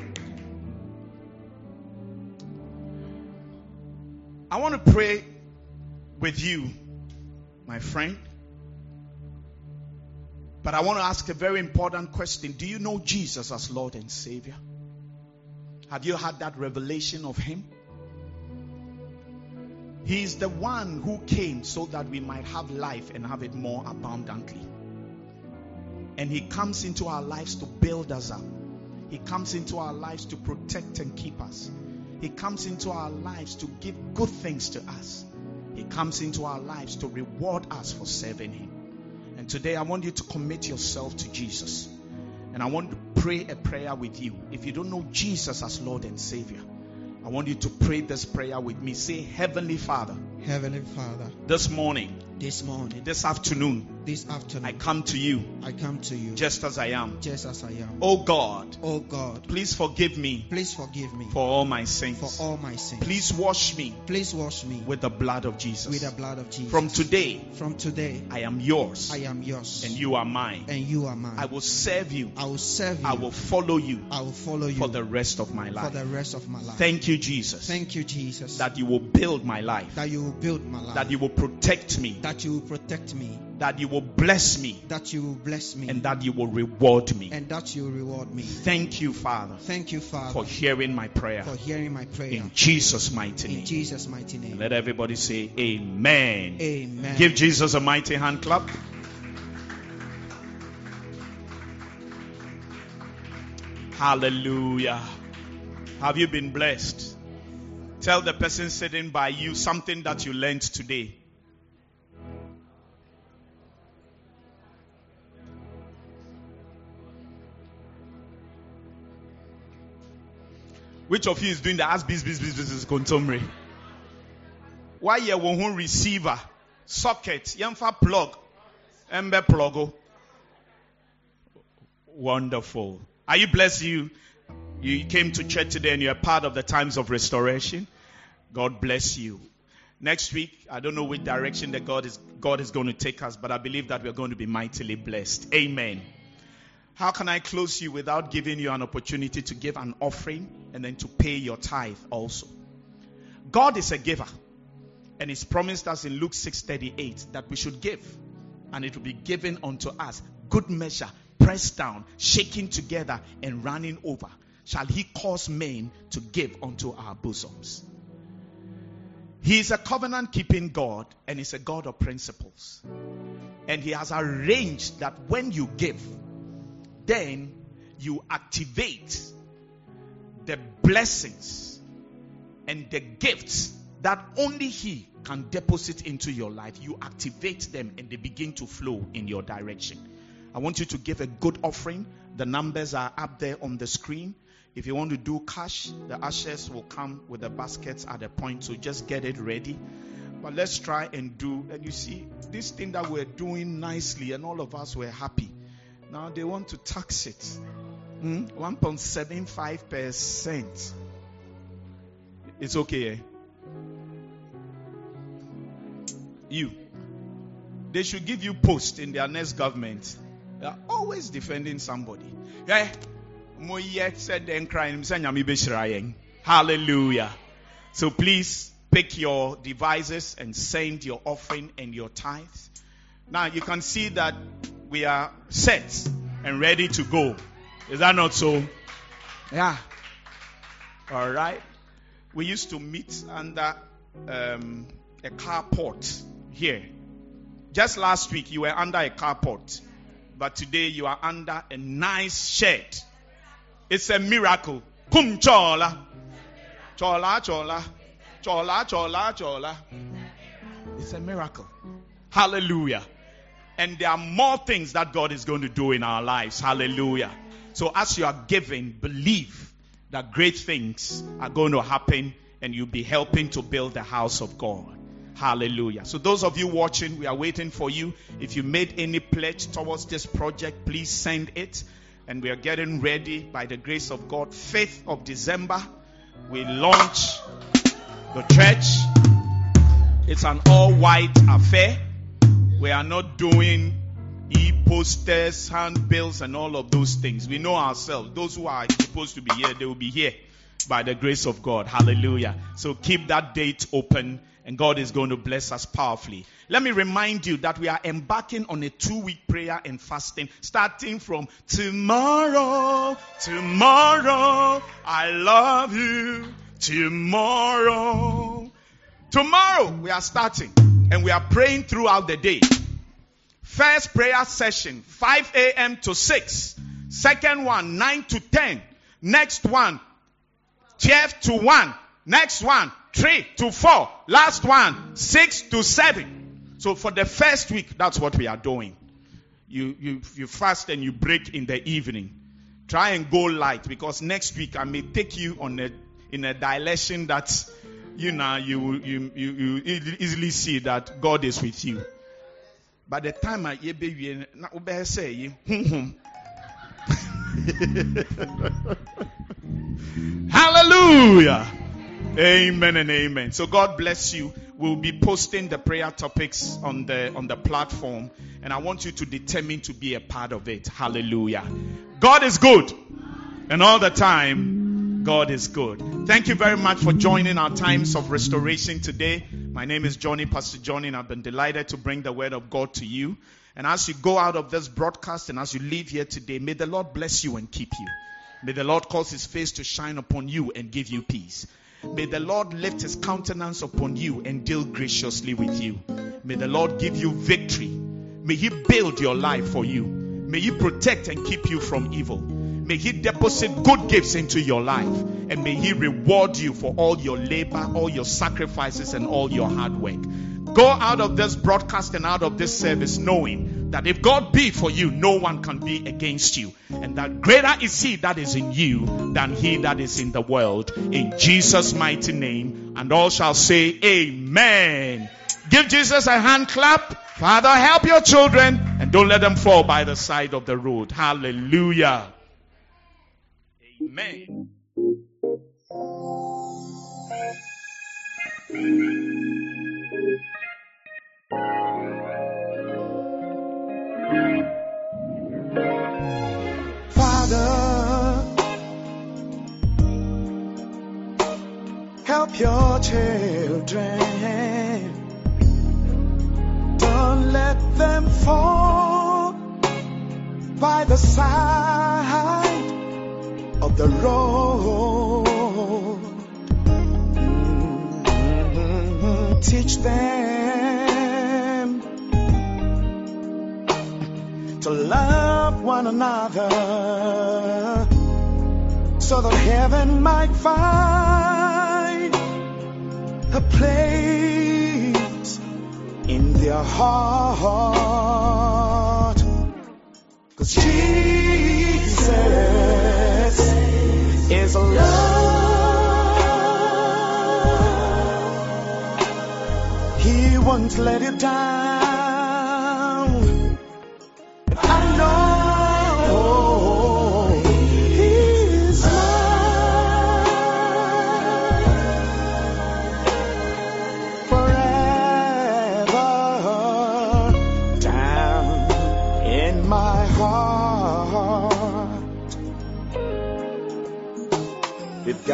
I want to pray with you, my friend. But I want to ask a very important question. Do you know Jesus as Lord and Savior? Have you had that revelation of Him? He is the one who came so that we might have life and have it more abundantly. And He comes into our lives to build us up. He comes into our lives to protect and keep us. He comes into our lives to give good things to us. He comes into our lives to reward us for serving Him. And today I want you to commit yourself to Jesus. And I want to pray a prayer with you. If you don't know Jesus as Lord and Savior, I want you to pray this prayer with me. Say, Heavenly Father, Heavenly Father, this morning, this morning, this afternoon, this afternoon, I come to you I come to you just as I am. just as I am. Oh God, Oh God, please forgive me please forgive me for all my sins. for all my sins. Please wash me Please wash me with the blood of Jesus. with the blood of Jesus. From today, From today, I am yours I am yours, and you are mine. and you are mine. I will serve you. I will serve you. I will follow you I will follow you for the rest of my life. for the rest of my life. Thank you, Jesus, Thank you, Jesus, that you will build my life, that you will build my life, that you will protect me, that you will protect me, that you will bless me, that you will bless me, and that you will reward me. and that you will reward me. Thank you, Father, Thank you, Father, for hearing my prayer. for hearing my prayer. In Jesus' mighty name. In. Jesus' mighty name. Let everybody say Amen. Amen. Give Jesus a mighty hand clap. Hallelujah. Have you been blessed? Tell the person sitting by you something that you learned today. Which of you is doing the ask biz biz biz biz contumely? Why you won't receiver, socket, yamfa plug, ember plug. Wonderful. Are you blessed? You you came to church today and you're part of the times of restoration. God bless you. Next week, I don't know which direction that God is God is going to take us, but I believe that we're going to be mightily blessed. Amen. How can I close you without giving you an opportunity to give an offering and then to pay your tithe also? God is a giver. And he's promised us in Luke 6:38 that we should give and it will be given unto us good measure pressed down shaken together and running over shall he cause men to give unto our bosoms. He is a covenant keeping God and he's a God of principles. And he has arranged that when you give, then you activate the blessings and the gifts that only He can deposit into your life. You activate them and they begin to flow in your direction. I want you to give a good offering. The numbers are up there on the screen. If you want to do cash, the ushers will come with the baskets at the point, so just get it ready. But let's try and do. And you see, this thing that we're doing nicely, and all of us were happy. Now they want to tax it. Hmm? 1.75%. It's okay. Eh? You. They should give you post in their next government. They are always defending somebody. Yeah. Hallelujah. So please pick your devices and send your offering and your tithes. Now you can see that we are set and ready to go. Is that not so? Yeah. All right. We used to meet under um, a carport here. Just last week you were under a carport, but today you are under a nice shed. It's a miracle. Kum chola. Chola, chola. Chola, chola, chola. It's a miracle. Hallelujah. And there are more things that God is going to do in our lives. Hallelujah. So as you are giving, believe that great things are going to happen and you'll be helping to build the house of God. Hallelujah. So those of you watching, we are waiting for you. If you made any pledge towards this project, please send it. And we are getting ready by the grace of God. 5th of December, we launch the church. It's an all white affair. We are not doing e posters, handbills, and all of those things. We know ourselves. Those who are supposed to be here, they will be here by the grace of God. Hallelujah. So keep that date open and God is going to bless us powerfully. Let me remind you that we are embarking on a two week prayer and fasting starting from tomorrow. Tomorrow, I love you. Tomorrow. Tomorrow, we are starting and we are praying throughout the day. First prayer session, 5 a.m. to 6. Second one, 9 to 10. Next one, 12 to 1. Next one, 3 to 4. Last one, 6 to 7. So for the first week, that's what we are doing. You, you, you fast and you break in the evening. Try and go light because next week I may take you on a, in a dilation that, you know, you, you, you, you easily see that God is with you. By the time I be na say Hallelujah. Amen and amen. So God bless you. We'll be posting the prayer topics on the on the platform and I want you to determine to be a part of it. Hallelujah. God is good. And all the time God is good. Thank you very much for joining our times of restoration today. My name is Johnny, Pastor Johnny, and I've been delighted to bring the word of God to you. And as you go out of this broadcast and as you leave here today, may the Lord bless you and keep you. May the Lord cause his face to shine upon you and give you peace. May the Lord lift his countenance upon you and deal graciously with you. May the Lord give you victory. May he build your life for you. May he protect and keep you from evil. May he deposit good gifts into your life. And may he reward you for all your labor, all your sacrifices, and all your hard work. Go out of this broadcast and out of this service knowing that if God be for you, no one can be against you. And that greater is He that is in you than He that is in the world. In Jesus' mighty name. And all shall say, Amen. Give Jesus a hand clap. Father, help your children and don't let them fall by the side of the road. Hallelujah. Amen. help your children. Don't let them fall by the side of the road. Mm-hmm. Teach them to love one another so that heaven might find a place in their heart. Cause Jesus is love. He won't let you down.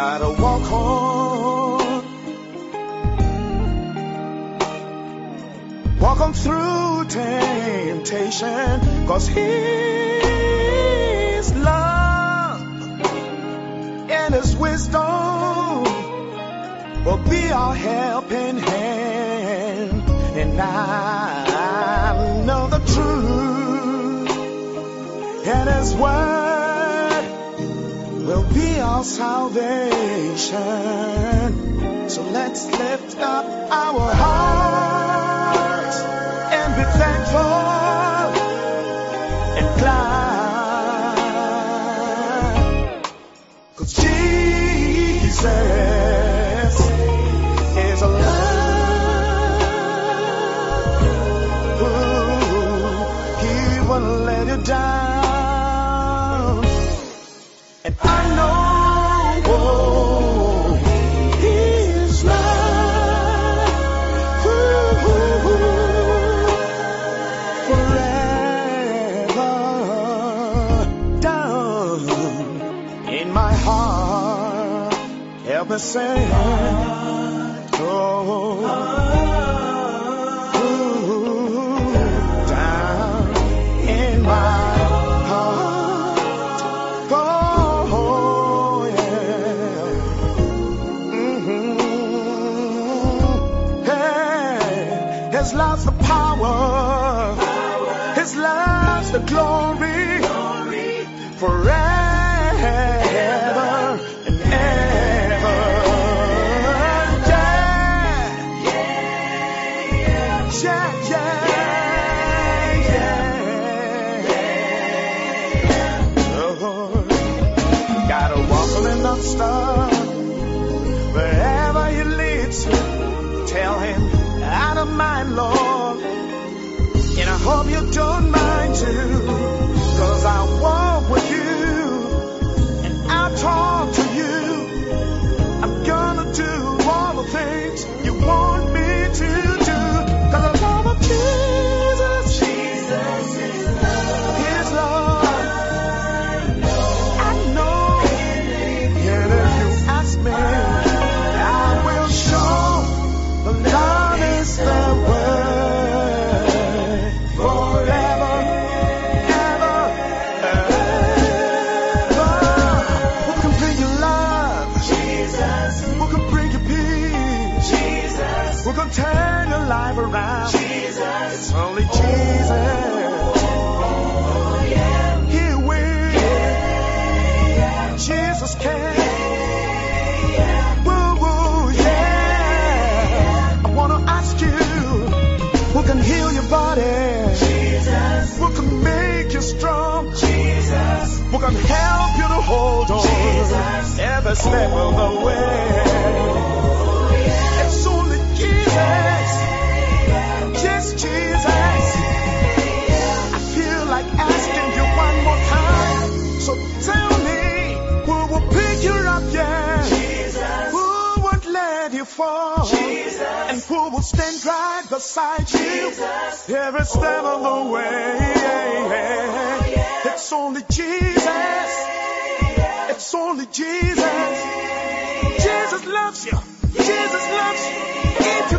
Gotta walk on, walk on through temptation, cause His love and His wisdom will be our helping hand. And I know the truth, and His word will be our salvation. So let's lift up our hearts and be thankful and glad. Cause Jesus Help Can help you to hold on? Jesus. Every step of the way. It's only Jesus. Just Jesus. I feel like asking you one more time. So tell me, who will pick you up, yeah? Jesus. Who won't let you fall? Jesus. And who will stand right beside you? Every step of the way. Oh, It's only Jesus. It's only Jesus. Jesus loves you. Jesus loves you. If you